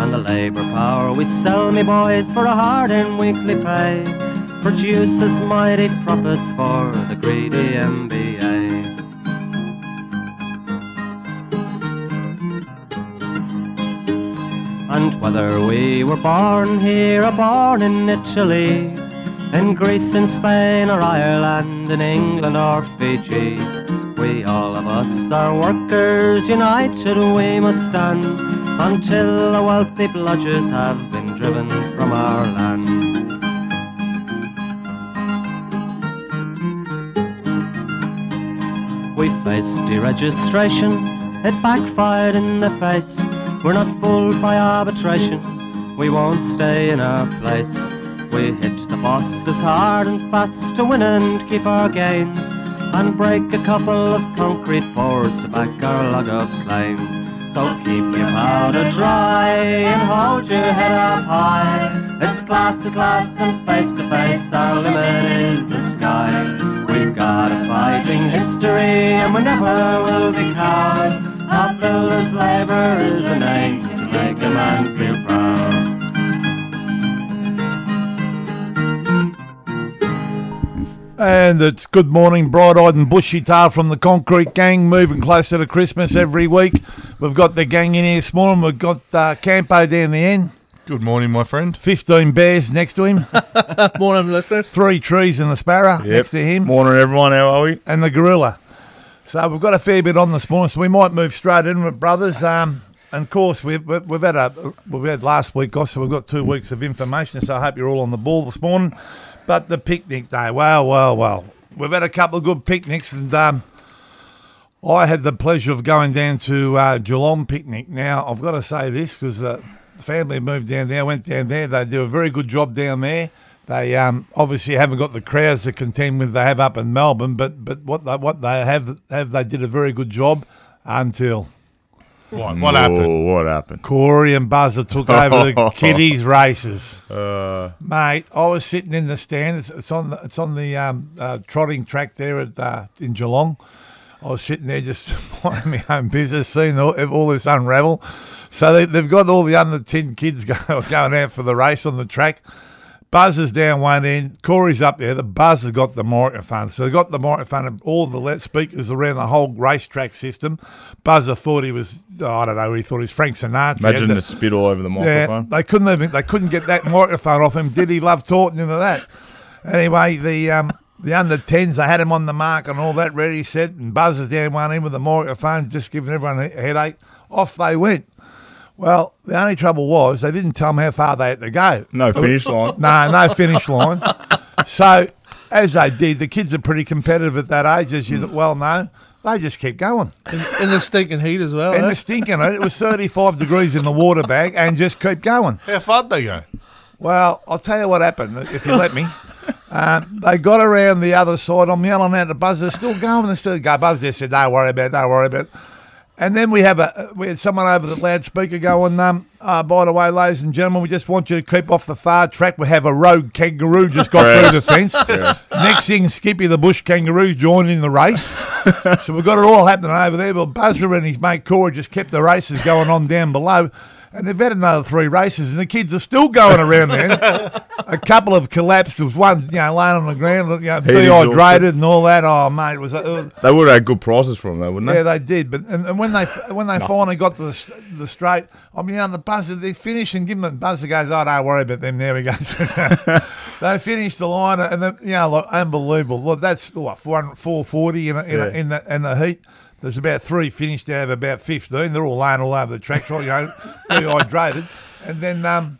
And the labour power we sell, me boys, for a hard and weekly pay, produces mighty profits for the greedy MBA. And whether we were born here or born in Italy, in Greece, in Spain or Ireland, in England or Fiji, we all of us are workers, united we must stand until the wealthy bludgers have been driven from our land. We faced deregistration, it backfired in the face. We're not fooled by arbitration, we won't stay in our place. We hit the bosses hard and fast to win and keep our gains, and break a couple of concrete pours to back our log of claims. So keep your powder dry and hold your head up high. It's class to class and face to face, our limit is the sky. We've got a fighting history and we never will be cowed. Our builder's labour is a name to make a man feel proud. And it's good morning, bright eyed and bushy tailed from the Concrete Gang, moving closer to Christmas every week. We've got the gang in here this morning. We've got uh, Campo down the end, Good morning, my friend. 15 bears next to him, Morning, listeners. three trees and the sparrow next to him, Morning, everyone. How are we? and the gorilla. So we've got a fair bit on this morning, so we might move straight in with brothers. Um, and of course, we've, we've we've had a we've had last week off, so we've got two weeks of information. So I hope you're all on the ball this morning. But the picnic day, well, well, well, we've had a couple of good picnics, and um, I had the pleasure of going down to uh, Geelong picnic. Now I've got to say this because the family moved down there, went down there. They do a very good job down there. They um, obviously haven't got the crowds to contend with they have up in Melbourne, but but what they, what they have have they did a very good job until What, what happened? What happened? Corey and Buzzer took over the kiddies races. Uh, Mate, I was sitting in the stand. It's, it's on the, it's on the um, uh, trotting track there at uh, in Geelong. I was sitting there just minding my own business, seeing all, all this unravel. So they, they've got all the under ten kids go, going out for the race on the track. Buzz is down one end, Corey's up there. The Buzz has got the microphone, so they've got the microphone of all the let speakers around the whole racetrack system. Buzzer thought he was, oh, I don't know, he thought he was Frank Sinatra. Imagine the- the spit all over the microphone. yeah, they couldn't even they couldn't get that microphone off him. Did he love talking into that? Anyway, the um the under tens they had him on the mark and all that ready set and buzzers down one end with the microphone, just giving everyone a headache. Off they went. Well, the only trouble was they didn't tell them how far they had to go. No finish line. No, no finish line. So as they did, the kids are pretty competitive at that age, as you well know. They just kept going. In, in the stinking heat as well. And eh? the stinking it, it was 35 degrees in the water bag and just keep going. How far did they go? Well, I'll tell you what happened, if you let me. Um, they got around the other side. I'm yelling at the buzz. They're still going. They're still going. Buzz just said, "Don't worry about. it, Don't worry about." it." And then we have a we had someone over the loudspeaker going, um, uh, "By the way, ladies and gentlemen, we just want you to keep off the far track. We have a rogue kangaroo just got through the fence. Next thing, Skippy the bush kangaroo's joining the race. so we've got it all happening over there. But Buzzer and his mate Corey just kept the races going on down below. And they've had another three races, and the kids are still going around there. a couple have collapsed. There was one, you know, laying on the ground, you know, dehydrated and all that. Oh, mate, it was, it was They would have had good prices from though, wouldn't yeah, they? they did. But and, and when they when they finally got to the, the straight, I mean, on the buzzer, they finished and give them. Buzzer goes, "Oh, don't worry about them." There we go. they finished the line, and then, you know, look, unbelievable. Look, that's what four forty in a, in, a, in the in the heat. There's about three finished out of about fifteen. They're all laying all over the track, right, you know, dehydrated. And then um,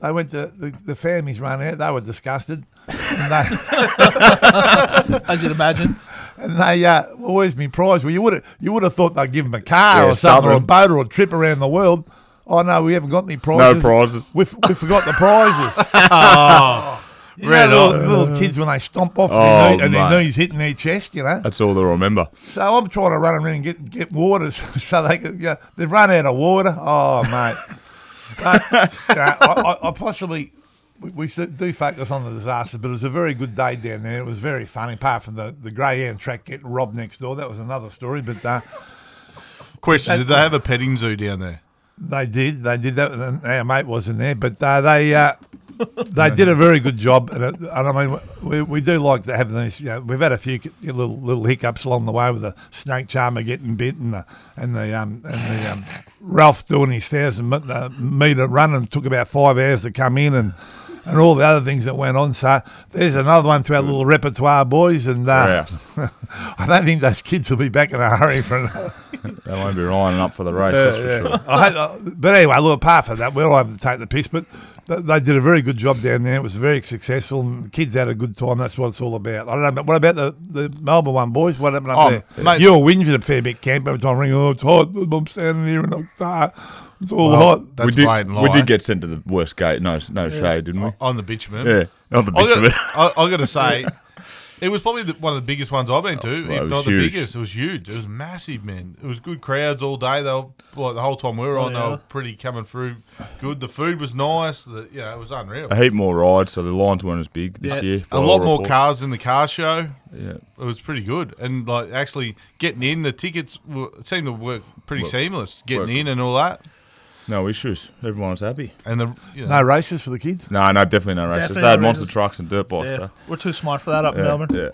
they went to the, the families ran out. They were disgusted. And they, As you'd imagine. And they, uh, well, where's my prize? Well, you would have, you would have thought they'd give them a car Yeah, or something, or a boat, or a trip around the world. Oh no, we haven't got any prizes. No prizes. prizes. We, f- we forgot the prizes. you Red know, little, little kids when they stomp off Oh, their knee, and their mate. knees hitting their chest, you know. That's all they'll remember. So I'm trying to run around and get get water so they could. Yeah, they've run out of water. Oh mate, but, yeah, I, I, I possibly. We, we do focus on the disaster, but it was a very good day down there. It was very funny, apart from the, the greyhound track getting robbed next door. That was another story, but uh, Question: Did they have a petting zoo down there? They did. They did that. And our mate wasn't there, but uh, they uh, they did a very good job. And, it, and I mean, we, we do like to have these. You know, we've had a few little little hiccups along the way with the snake charmer getting bit and the and the um, and the um, Ralph doing his thousand uh, meter run and took about five hours to come in and. And all the other things that went on. So there's another one to our little repertoire, boys. And uh, Yes. I don't think those kids will be back in a hurry for another. They won't be lining up for the race, that's for sure. I uh, but anyway, look, apart from that, we all have to take the piss, but th- they did a very good job down there. It was very successful, and the kids had a good time. That's what it's all about. I don't know, but what about the, the Melbourne one, boys? What happened up Oh, there? mate- you were whinging a fair bit, camp, every time I ring, oh, it's hot. I'm standing here and I'm tired. It's all Well, hot. That's we did, blatant we lie. did get sent to the worst gate. No, no shade, didn't we? on the bitumen. Yeah, not the I bitch of it. I, I got to say, it was probably the, one of the biggest ones I've been to. Oh, well, if it was not huge. the biggest, it was huge. It was massive, man. It was good crowds all day. They were like the whole time we were on. They yeah. were pretty coming through. Good. The food was nice. The, yeah, it was unreal. A heap more rides, so the lines weren't as big this Yeah. year. A lot more reports. cars in the car show. Yeah. It was pretty good, and like actually getting in, the tickets were, seemed to work pretty Work- seamless. Getting work. in and all that, No issues. Everyone was happy. and the you know, No races for the kids? No, no, definitely no races. Definitely they had no monster races. trucks and dirt bikes. Yeah, so. we're too smart for that up in Yeah, Melbourne. yeah,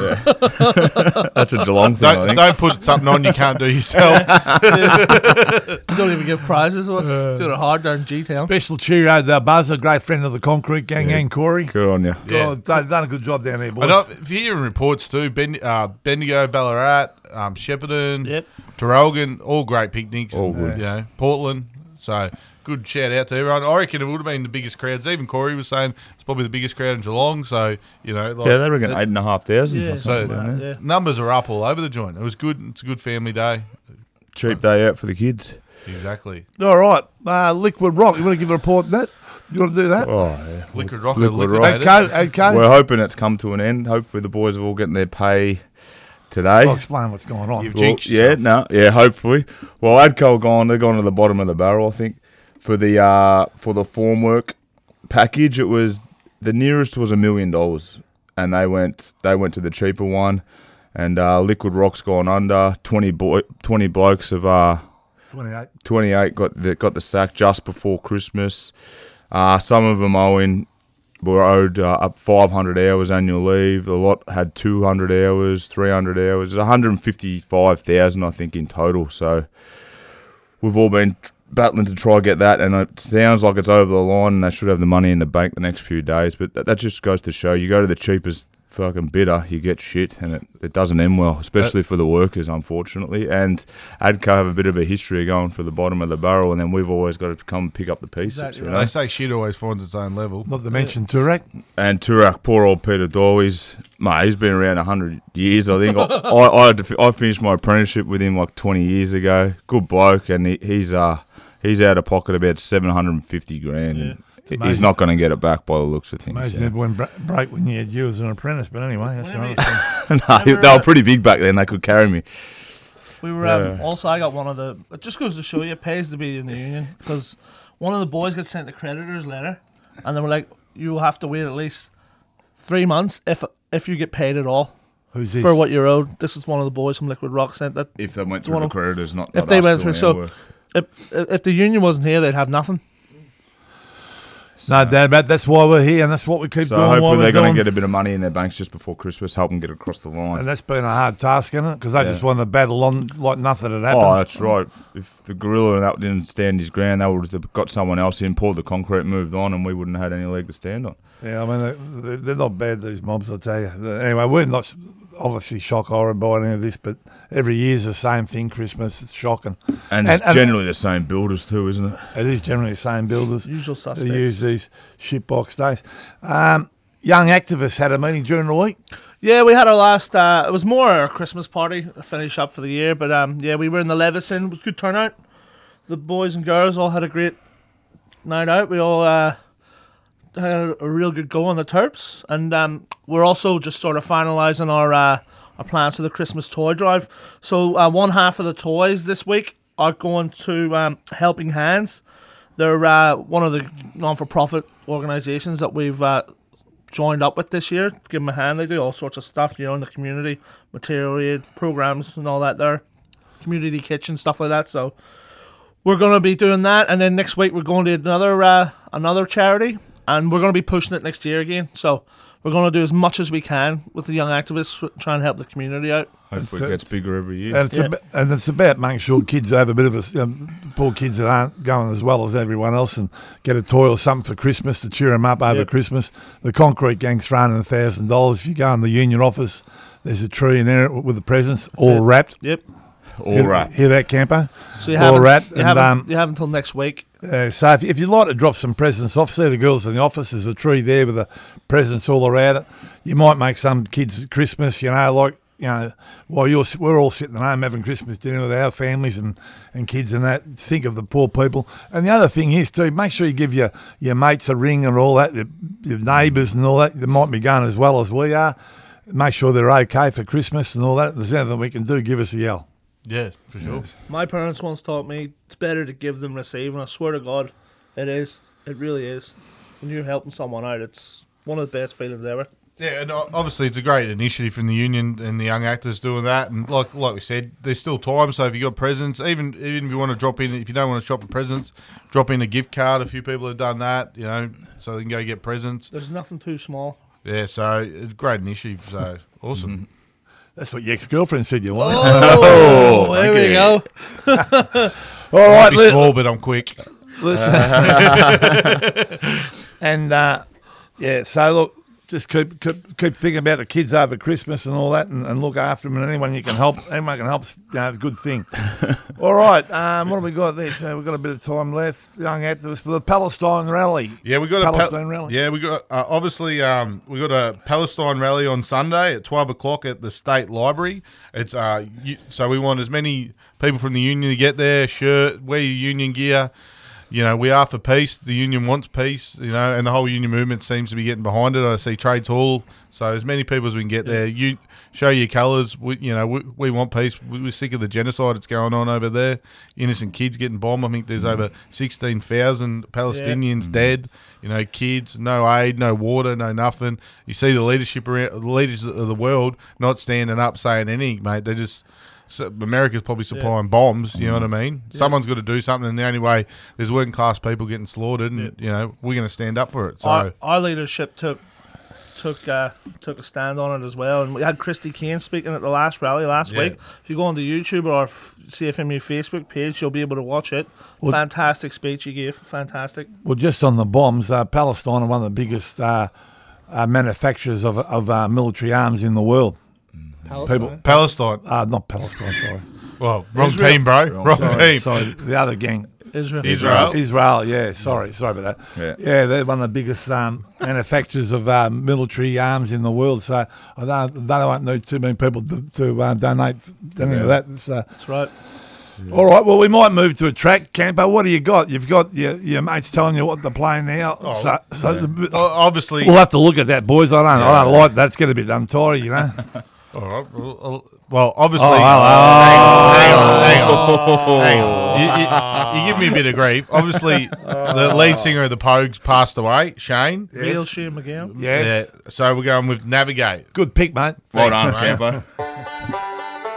yeah. That's a Geelong thing, I don't, think. don't put something on you can't do yourself. Don't even give prizes. What's doing it hard down G Town. Special cheerio, the Buzz, a great friend of the Concrete Gang, and Corey. Good on you. Yeah. Oh, done, done a good job down there, boys. I know if you're hearing reports too, ben, uh, Bendigo, Ballarat, um, Shepparton, Yep. Traralgon, all great picnics. All good. You know, Portland. So good shout out to everyone. I reckon it would have been the biggest crowds. Even Corey was saying it's probably the biggest crowd in Geelong. So you know, like, Yeah, they reckon it- eight and a half thousand Yeah, So something. Yeah. numbers are up all over the joint. It was good. It's a good family day. Cheap day out for the kids. Exactly. All right, uh, Liquid Rock. You want to give a report on that? You want to do that? Oh, yeah. Liquid Rock. Liquid Rock. Okay, okay. We're hoping it's come to an end. Hopefully, the boys have all getting their pay today. I'll explain what's going on. You've Well, jinxed yeah, yourself. no, yeah, hopefully. Well, Adco gone. They're gone to the bottom of the barrel. I think for the uh, for the formwork package, it was the nearest was a million dollars, and they went they went to the cheaper one, and uh, Liquid Rock's gone under. Twenty boy, twenty blokes of uh, 28. 28 got the got the sack just before Christmas. Uh, some of them owing were owed uh, up 500 hours annual leave. A lot had 200 hours, 300 hours. 155,000 I think in total. So we've all been battling to try get that, and it sounds like it's over the line, and they should have the money in the bank the next few days. But that, that just goes to show you go to the cheapest fucking bidder, you get shit, and it, it doesn't end well, especially for the workers, unfortunately. And Adco have a bit of a history of going for the bottom of the barrel, and then we've always got to come pick up the pieces, Exactly you know. They say shit always finds its own level. Not to mention Turak. And Turak, poor old Peter Doyle, he's, mate, he's been around 100 years, I think. I, I, I, had to, fi- I finished my apprenticeship with him like 20 years ago. Good bloke, and he, he's uh he's out of pocket about 750 grand. and he's not going to get it back by the looks of things. Amazing yeah. never went bra- break when you had you as an apprentice, but anyway, that's another thing. no, they were pretty big back then. They could carry me. We were um, Yeah. also. I got one of the. It just goes to show you, it pays to be in the union because one of the boys got sent a creditor's letter, and they were like, "You will have to wait at least three months if if you get paid at all Who's this? for what you're owed." This is one of the boys from Liquid Rock sent that. If they went through the creditors, not If they went through, so if, if the union wasn't here, they'd have nothing. No, Dad, but that's why we're here, and that's what we keep So doing. while hopefully they're going to get a bit of money in their banks just before Christmas, help them get across the line. And that's been a hard task, isn't it? Because they Yeah. just want to battle on like nothing had happened. Oh, that's right. If the gorilla and that didn't stand his ground, they would have got someone else in, poured the concrete, moved on, and we wouldn't have had any leg to stand on. Yeah, I mean, they- they're not bad, these mobs, I'll tell you. Anyway, we're not obviously shock horror by any of this, but every year's the same thing, Christmas. It's shocking. And, it's generally the same builders too, isn't it? It is generally the same builders. Usual suspects. They use these shitbox days. Um, young activists had a meeting during the week. Yeah, we had our last. Uh, it was more a Christmas party, a finish up for the year. But um, yeah, we were in the Leveson. It was good turnout. the boys and girls all had a great night out. We all uh, had a, real good go on the Terps, and um, we're also just sort of finalising our uh, our plans for the Christmas toy drive. So uh, one half of the toys this week are going to um, Helping Hands. They're uh, one of the non-for-profit organisations that we've uh, joined up with this year. Give them a hand. They do all sorts of stuff, you know, in the community, material aid programs and all that. There, community kitchen stuff like that. So we're going to be doing that, and then next week we're going to another uh, another charity, and we're going to be pushing it next year again. So we're going to do as much as we can with the young activists, try and help the community out. Hopefully, it gets bigger every year. And it's, Yeah. about, and it's about making sure kids have a bit of a um, poor kids that aren't going as well as everyone else and get a toy or something for Christmas to cheer them up over Yep. Christmas. The concrete gang's throwing in a thousand dollars. If you go in the union office, there's a tree in there with the presents all it. wrapped. Yep. All Hear- right. Hear that, camper? So you all have wrapped. you and, have um, you have until next week. Uh, so if, if you'd like to drop some presents off, see the girls in the office. There's a tree there with the presents all around it. You might make some kids Christmas, you know, like you know, while you're we're all sitting at home having Christmas dinner with our families and, and kids and that. Think of the poor people. And the other thing is too, make sure you give your, your mates a ring and all that, your, your neighbours and all that. They might be going as well as we are. Make sure they're okay for Christmas and all that. If there's anything we can do, give us a yell. Yeah, for sure. My parents once taught me it's better to give than receive, and I swear to God, it is. It really is. When you're helping someone out, it's one of the best feelings ever. Yeah, and uh, obviously it's a great initiative from the union and the young actors doing that. And like like we said, there's still time. So if you got presents, even even if you want to drop in, if you don't want to shop for presents, drop in a gift card. A few people have done that, you know, so they can go get presents. There's nothing too small. Yeah, so it's a great initiative. So awesome. Mm-hmm. That's what your ex girlfriend said you wanted. Oh, there we go. all right, let- small, but I'm quick. Listen. and uh, yeah, so look, just keep, keep keep thinking about the kids over Christmas and all that, and, and look after them. And anyone you can help, anyone can help, you know, good thing. all right, um, what have we got there? So we've got a bit of time left. Young activists for the Palestine rally. Yeah, we got a Palestine rally. Yeah, we got uh, obviously um, we got a Palestine rally on Sunday at twelve o'clock at the State Library. It's uh, you, so we want as many people from the union to get there. Shirt, wear your union gear. You know, we are for peace. The union wants peace. You know, and the whole union movement seems to be getting behind it. I see trades hall. So as many people as we can get there, you show your colours. We, you know, we, we want peace. We- We're sick of the genocide that's going on over there. Innocent kids getting bombed. I think there's mm. over sixteen thousand Palestinians dead. You know, kids, no aid, no water, no nothing. You see the leadership around, the leaders of the world not standing up saying anything, mate. They just. So America's probably supplying bombs. You know what I mean? Someone's got to do something, and the only way there's working class people getting slaughtered, and you know we're going to stand up for it. So Our, our leadership took took uh, took a stand on it as well, and we had Christy Kane speaking at the last rally last Yeah. week. If you go onto YouTube or f- CFMEU Facebook page, you'll be able to watch it. Well- Fantastic speech you gave. Fantastic. Well, just on the bombs, uh, Palestine are one of the biggest uh, uh, manufacturers of of uh, military arms in the world. People, Palestine. uh, not Palestine, sorry. Well, wrong Israel. team, bro. Wrong, team. Sorry, the other gang. Israel. Israel. Israel, yeah, sorry, sorry about that. Yeah. yeah they're one of the biggest um, manufacturers of uh, military arms in the world. So I don't, they won't need too many people to, to uh, donate donate to that. So, That's right. all right, well, we might move to a track, Campo. What do you got? You've got your, your mates telling you what they're playing now. so so the- O- Obviously, we'll have to look at that, boys. I don't, I don't like that. It's going to be untidy, you know. All right. Well, well, obviously. Oh, hang on, oh. hang on, hang on. You, you- you give me a bit of grief. Obviously, the lead singer of the Pogues passed away, Shane. Real Shane MacGowan. Yes. Yeah. So we're going with Navigate. Good pick, mate. Well done, Thanks, mate. Campo.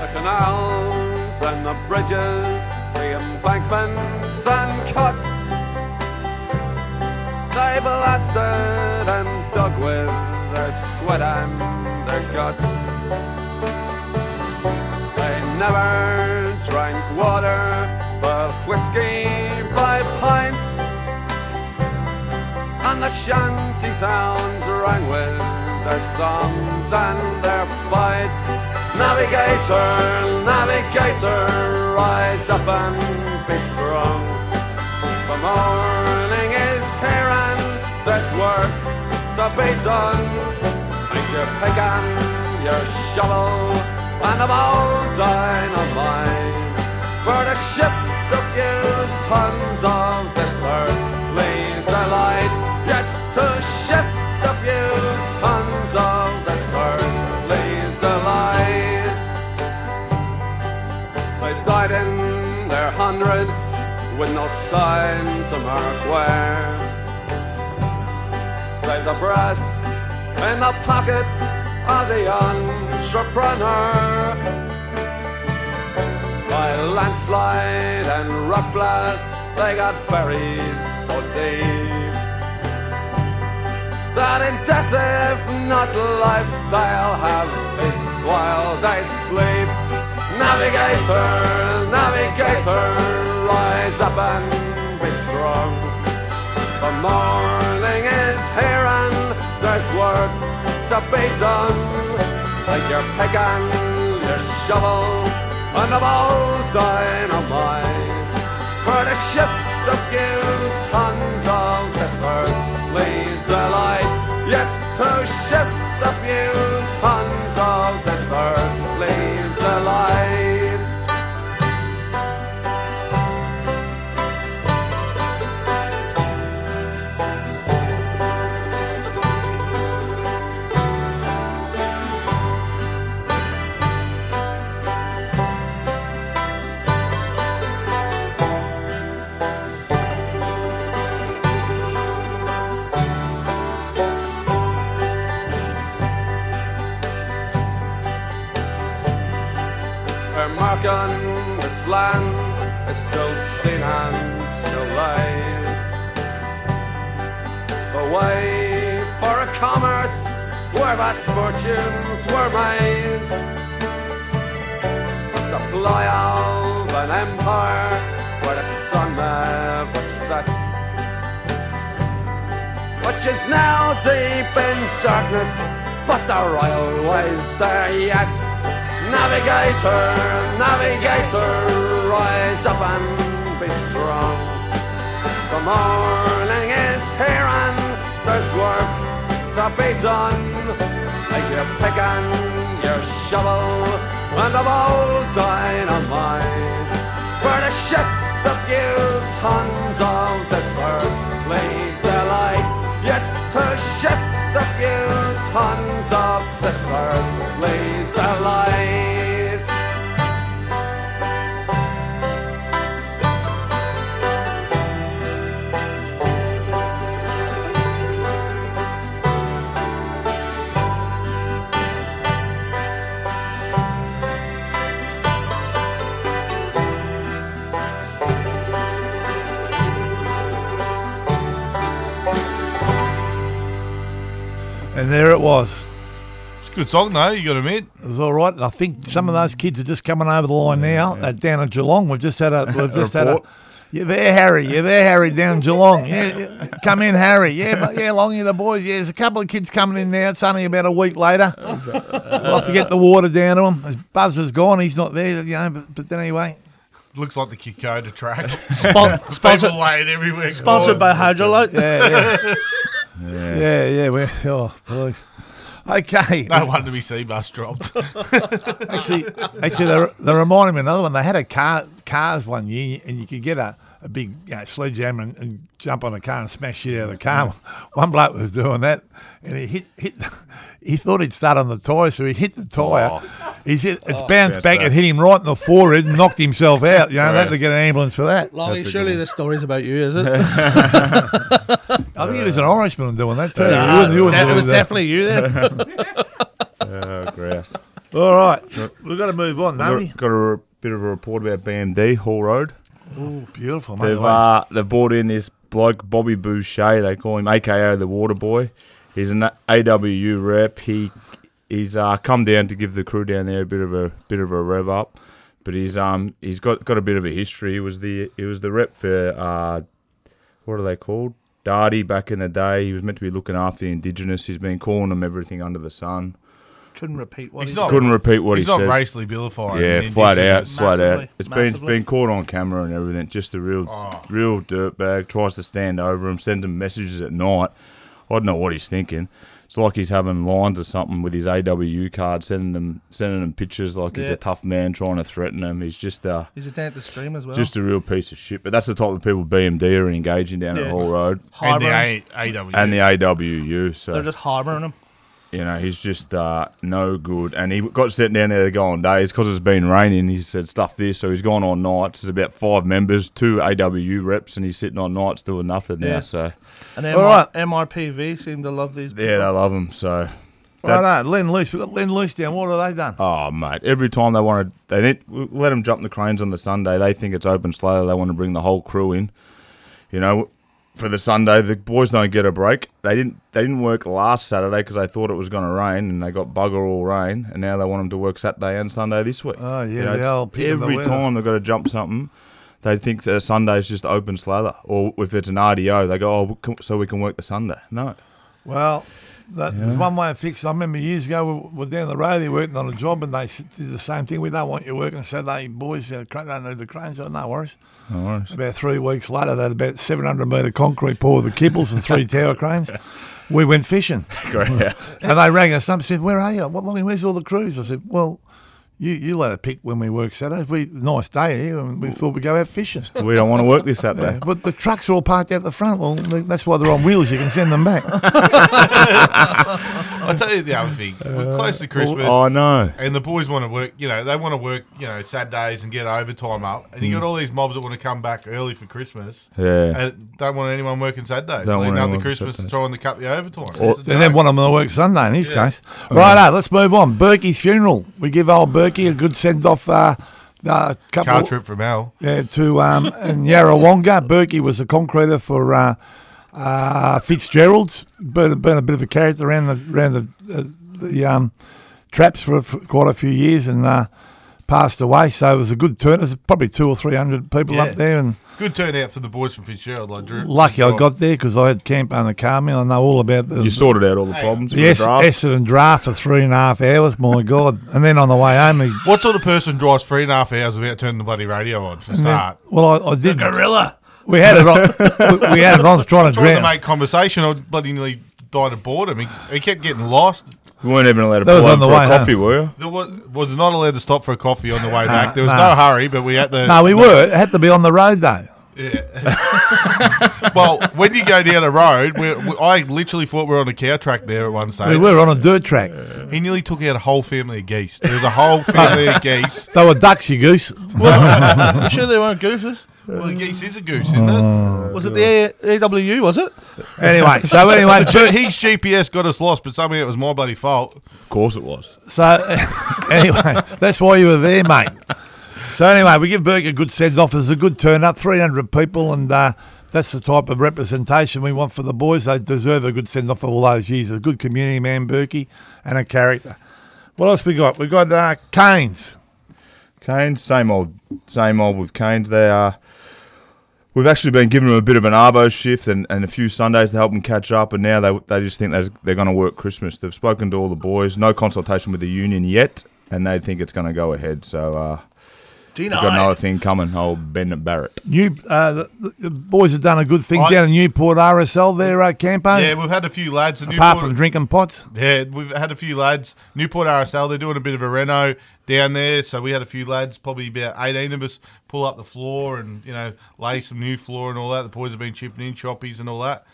The canals and the bridges, the embankments and cuts. They blasted and dug with their sweat and their guts. They never drank water, but whiskey by pints. And the shanty towns rang with their songs and their fights. Navigator, navigator, rise up and morning is here and there's work to be done. Take your pick and your shovel and a bowl dynamite for to shift a few tons of this earthly with no sign to mark where. Save the brass in the pocket of the entrepreneur. By landslide and rock blast, they got buried so deep that in death, if not life, they'll have peace while they sleep. Navigator, navigator, rise up and be strong. The morning is here and there's work to be done. Take your pick and your shovel and a bowl dynamite for the ship a few Where Markin, this land is still seen and still lies. The way for a commerce where vast fortunes were made. Supply of an empire where the sun never sets. Which is now deep in darkness, but the royal way's there yet. Navigator, navigator, rise up and be strong. The morning is here and there's work to be done. Take your pick and your shovel and a bowl dynamite. Where to shift a few tons of this earthly delight. Yes, to shift a few tons of this earthly good song, though, you got to admit. It was all right. I think some of those kids are just coming over the line now. Uh, down at Geelong, we've just had a. We've just had a. report. Yeah, there, Harry. Yeah, there, Harry, down Geelong. Yeah, yeah, come in, Harry. Yeah, but yeah, Longy, the boys. Yeah, there's a couple of kids coming in now. It's only about a week later. We'll have to get the water down to him. His Buzzer's gone. He's not there, you know. But, but anyway, Looks like the Kokoda track. Spon- sponsored, People everywhere. sponsored by Hydralyte. yeah, yeah, yeah, yeah. We're oh, boys. Okay. No wonder me sea bus dropped. Actually, actually, they, they reminded me of another one. They had a car cars one year, and you could get a, a big you know, sledgehammer and, and jump on a car and smash shit out of the car. One bloke was doing that, and he hit hit. He thought he'd start on the tyre, so he hit the tyre. Oh. He's hit, it's oh. bounced Bounced back back. and hit him right in the forehead and knocked himself out. You know, they had to get an ambulance for that. Lonnie, That's surely good one. story's about you, is it? I think he was an Irishman doing that too. Nah, You wouldn't- you wouldn't de- it was that. definitely you then. Oh, grass. All right, we've got to move on, Got, don't got a bit of a report about BMD Hall Road. Oh beautiful, mate. They've uh, they've brought in this bloke Bobby Boucher. They call him AKA the Water Boy. He's an AWU rep. He he's uh, come down to give the crew down there a bit of a bit of a rev up. But he's um he's got, got a bit of a history. He was the he was the rep for uh what are they called? Darty back in the day. He was meant to be looking after the indigenous. He's been calling them everything under the sun. Couldn't repeat what He's he not- said. Couldn't repeat what He's he not said. racially vilifying. Yeah, the flat out, Indigenous. flat out. It's been it's massively. been caught on camera and everything. Just a real, Oh. real dirtbag. Tries to stand over him, send him messages at night. I don't know what he's thinking. It's like he's having lines or something with his AWU card, sending them sending them pictures like he's a tough man trying to threaten him. He's just uh, He's a down to scream as well. just a real piece of shit. But that's the type of people BMD are engaging down Yeah. at Hall Road And the harbouring. A- AW. and the AWU. So They're just harbouring him. You know, he's just uh, no good. And he got sent down there to go on days because it's been raining. He said stuff this, so he's gone on nights. There's about five members, two AWU reps, and he's sitting on nights doing nothing now. Yeah. So And All right. MR- MRPV seem to love these. yeah, they love them. So Right, Lendlease. We've got Lendlease down. What have they done? oh mate, every time they want to, they need, we let them jump the cranes on the Sunday. They think it's open slow. They want to bring the whole crew in. You know. For the Sunday, the boys don't get a break. They didn't. They didn't work last Saturday because they thought it was going to rain, and they got bugger all rain. And now they want them to work Saturday and Sunday this week. Oh, yeah, You know, old the every time they've got to jump something, they think that Sunday's just open slather. Or if it's an RDO, they go, oh, so we can work the Sunday. No. Well, that, there's one way of fixing. I remember years ago we were down the road, they were working on a job, and they did the same thing. We don't want you working Saturday, boys. Uh, cra- don't need the cranes. I said, no worries. No worries. About three weeks later, they had about 700 metre concrete pour with the kibbles and three tower cranes. We went fishing, Great and they rang us up and said, "Where are you? What long? Where's all the crews?" I said, "Well." You, you let it pick when we work Saturdays. We nice day here, and we thought we'd go out fishing. we don't want to work this Saturday. But the trucks are all parked out the front. Well, that's why they're on wheels. You can send them back. I'll tell you the other thing. We're uh, close to oh, Christmas. Oh, no. And the boys want to work, you know, they want to work, you know, Saturdays and get overtime up. And you mm. got all these mobs that want to come back early for Christmas Yeah. and don't want anyone working Saturdays. Don't Leading want up to anyone Christmas Saturdays. and trying to cut the overtime. Or, and then one of them to work Sunday in his Yeah. case. Mm. Right, let's move on. Berkey's funeral. We give old Berkey a good send off. Uh, uh, couple Car trip from Al. yeah, to um, Yarrawonga. Berkey was a concreter for uh, uh, Fitzgerald's. Been, been a bit of a character around the around the, uh, the um, traps for, for quite a few years and uh, passed away. So it was a good turn. There's probably two or three hundred people Yeah. up there and. Good turnout for the boys from Fitzgerald. Like Drew. Lucky I got there because I had camp on the car mill. I know all about the You sorted out all the problems. the with Es- the draft. Essendon draft for three and a half hours. My God! And then on the way home, he, What sort of person drives three and a half hours without turning the bloody radio on for a then- start? well, I, I did. Gorilla. We had it on. we, we had it on. I was trying to Trying to drown. make conversation, I bloody nearly died of boredom. He, he kept getting lost. You weren't even allowed to That was pull on over the for way a home. coffee, were you? There was, was not allowed to stop for a coffee on the way back. There was no. no hurry, but we had to. No, we were. It had to be on the road though. Yeah. well, when you go down a road, we, we, I literally thought we were on a cow track there at one stage. We were on a dirt track. He nearly took out a whole family of geese. There was a whole family of geese. They were ducks, you goose. you sure they weren't gooses? Well, a geese is a goose, isn't it? Oh, Was it the A- AWU? Was it? Anyway, so anyway, But his GPS got us lost, but somehow it was my bloody fault. Of course it was. So anyway, that's why you were there, mate. So anyway, we give Burke a good send off. There's a good turn up, 300 people, and uh, that's the type of representation we want for the boys. They deserve a good send off for all those years. A good community man, Berkey, and a character. What else we got? We got uh, Canes. Canes, same old, same old with Canes. They are. We've actually been giving them a bit of an arbo shift and, and a few Sundays to help them catch up, and now they they just think they're, they're going to work Christmas. They've spoken to all the boys, no consultation with the union yet, and they think it's going to go ahead. So uh, we've got another thing coming. Old Bennett Barrett. New, uh, the, the- the boys have done a good thing I- down in Newport RSL there, uh, Campo. Yeah, we've had a few lads. at apart Newport- from drinking pots. Yeah, we've had a few lads. Newport RSL, they're doing a bit of a reno down there. So we had a few lads, probably about 18 of us, pull up the floor and, you know, lay some new floor and all that. The boys have been chipping in choppies and all that.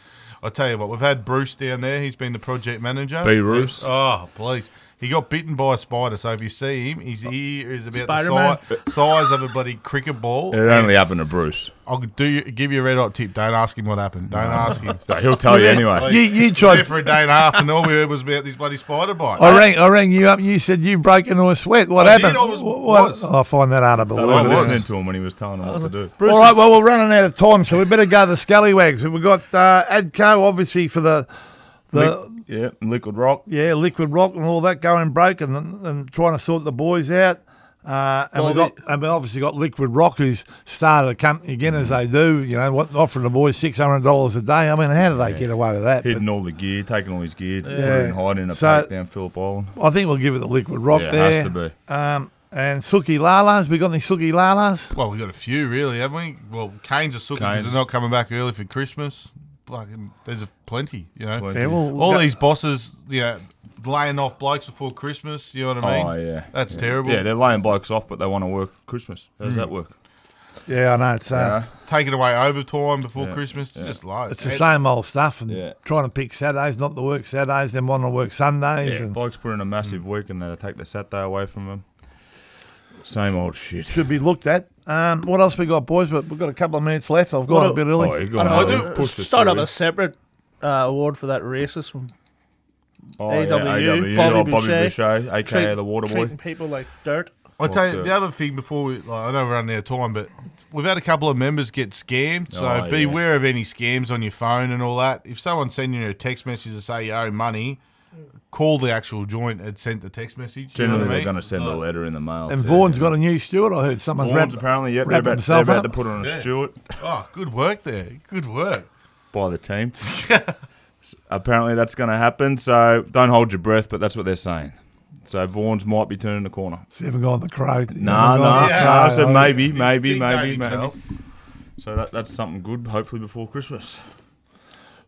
I'll tell you what, we've had Bruce down there. He's been the project manager. B. Bruce. Oh, please. He got bitten by a spider, so if you see him, his ear is about Spider-Man. the size, size of a bloody cricket ball. It only happened to Bruce. I'll do you, give you a red hot tip. Don't ask him what happened. Don't ask him. He'll tell you anyway. You, you There tried. for a day and a half, and all we heard was about this bloody spider bite. I rang, I rang you up and you said you broke into a sweat. What I happened? did, I was- What- was. I find that hard to They believe. weren't was. listening to him when he was telling them what to do. Bruce All right, well, we're running out of time, so we better go to the Scallywags. We've got uh, Adco, obviously, for the the Yeah, Liquid Rock. yeah liquid rock and all that going broke and, and trying to sort the boys out. Uh, and Well, we got and we obviously got Liquid Rock, who's started a company again as they do. You know, what, offering the boys six hundred dollars a day. I mean, how do they get away with that? But Hidden all the gear, taking all his gear, put Yeah. it in hiding in a So- pack down Phillip Island. I think we'll give it the Liquid Rock Yeah, it there. has to be. Um, and Suki Lalas, we got any Suki Lalas? Well, we've got a few, really, haven't we? Well, Canes are sucking because they're not coming back early for Christmas. Fucking there's a plenty. You know, Plenty. Yeah, well, all go- these bosses, you know, laying off blokes before Christmas. You know what I mean? Oh yeah, that's Yeah. terrible. Yeah, they're laying blokes off, but they want to work Christmas. How does that work? Yeah, I know. It's, uh, Yeah. taking away overtime before Yeah. Christmas. Yeah. Just loads. it's the same old stuff and Yeah. trying to pick Saturdays, not to work Saturdays, then want to work Sundays. Yeah, and blokes put in a massive week and they take the Saturday away from them. Same old shit. should be looked at. Um, what else we got, boys? But we've got a couple of minutes left. I've gone What a bit early. Oh, you're I going know, to uh, push start up a separate uh, award for that racist from Oh, AW, yeah, Bobby oh, Bobby Boucher. Boucher, aka treat- the Water Boy. treating people like dirt. I tell you Fuck the other thing before we, like, I know we're running out of time, but we've had a couple of members get scammed. So Oh, yeah. beware of any scams on your phone and all that. If someone's sending you a text message to say you owe money, call the actual joint and send the text message. Generally, you know they're mean? going to send a letter in the mail. and too. Vaughan's got a new steward. I heard someone's Vaughan's wrapped, apparently, yep, they're wrapped about, they're about to put on a Yeah. Stewart Oh, good work there. Good work. by the team. apparently, that's going to happen. So don't hold your breath, but that's what they're saying. So Vaughan's might be turning the corner. So you haven't gone the crow. You Nah, haven't nah, gone the Yeah. nah. I crow. said Oh, maybe, maybe, maybe, maybe. So that, that's something good. Hopefully before Christmas.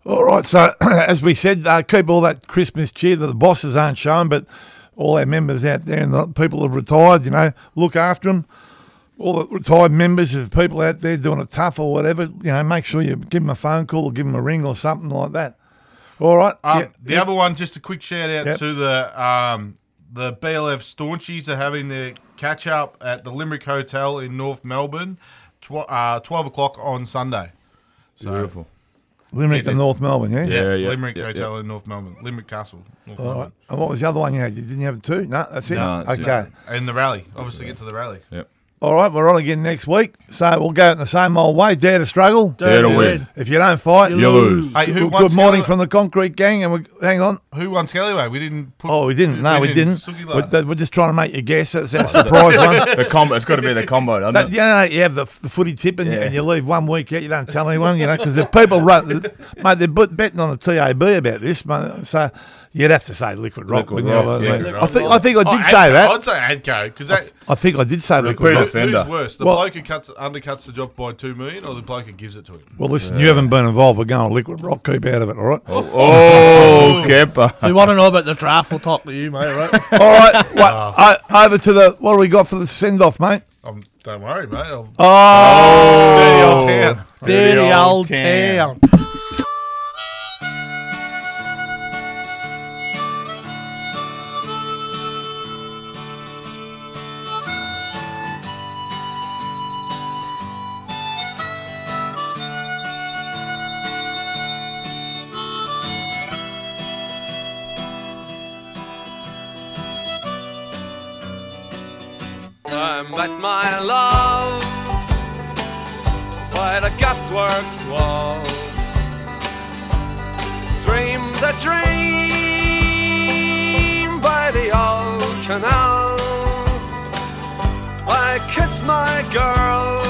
All right. So as we said, uh, keep all that Christmas cheer that the bosses aren't showing, but all our members out there and the people who've retired, you know, look after them. All the retired members, if people out there doing it tough or whatever, you know, make sure you give them a phone call or give them a ring or something like that. All right. Um, Yeah, the yeah. other one, just a quick shout out Yep. to the um, the BLF Staunchies are having their catch up at the Limerick Hotel in North Melbourne, tw- uh, twelve o'clock on Sunday. So, Beautiful. Limerick yeah, and North Melbourne, yeah? Yeah, Yeah, yeah, Limerick yeah, Hotel in North Melbourne, Limerick Castle, North All right. Melbourne, And what was the other one you had? You didn't have two? No, that's it. No, that's it. okay. and the rally. Obviously, get to the rally. Yep. All right, we're on again next week. So we'll go in the same old way. Dare to struggle. Dare to win. If you don't fight, You lose. Hey, who Good, good morning Scallyway? from the Concrete Gang. And we hang on. Who won Scallyway? We didn't. Put, Oh, we didn't. No, we didn't. Suki We're, we're just trying to make you guess. That's our surprise one. The combo. It's got to be the combo, doesn't That, it? you know, you have the, the footy tip and, you, Yeah. and you leave one week out. You don't tell anyone, you know, because the people run, mate, they're betting on the TAB about this, mate. So you'd have to say Liquid Rock. Liquid? Rock, I, yeah. Liquid I think I think I Oh, did say Adco. that. I'd say Adco because that. I think I did say Liquid Rock. it. Defender. Who's worse, the Well- bloke who cuts undercuts the job by two million, or the bloke who gives it to him? Well, listen, you haven't been involved. We're going Liquid Rock. Keep out of it, all right? Oh, oh Kemper. If you want to know about the draft, we'll talk to you, mate. Right? All right, what, o- ah. uh, over to the what do we got for the send off, mate? Um, don't worry, mate. I'll Oh, dirty old town. Dirty old old town. The gasworks wall. Dreamed a dream by the old canal. I kissed my girl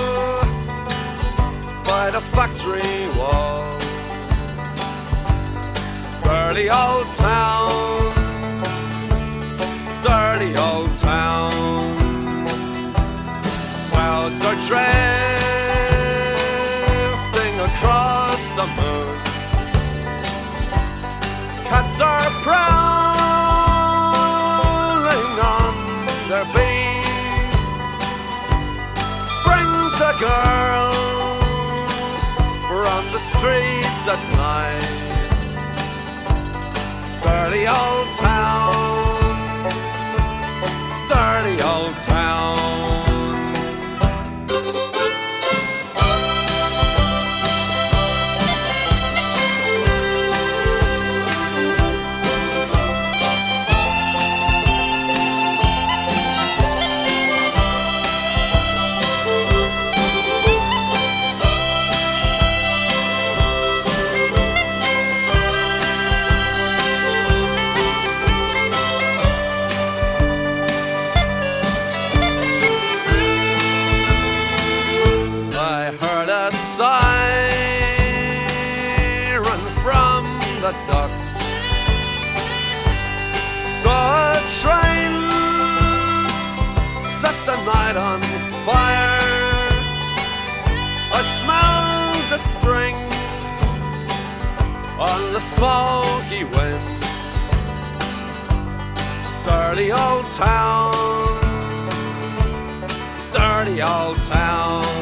by the factory wall. Dirty old town, across the moon. Cats are prowling on their beat. Springs a girl from the streets at night. Dirty old town, a siren from the docks. Saw a train set the night on fire. I smelled the spring on the smoky wind. Dirty old town, dirty old town.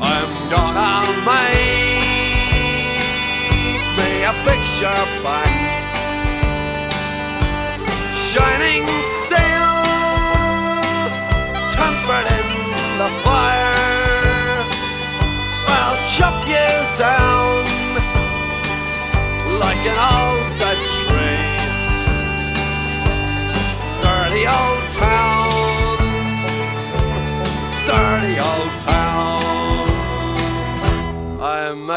I'm gonna make me a picture box, shining steel, tempered in the fire. I'll chop you down like an old dead tree. Dirty old town,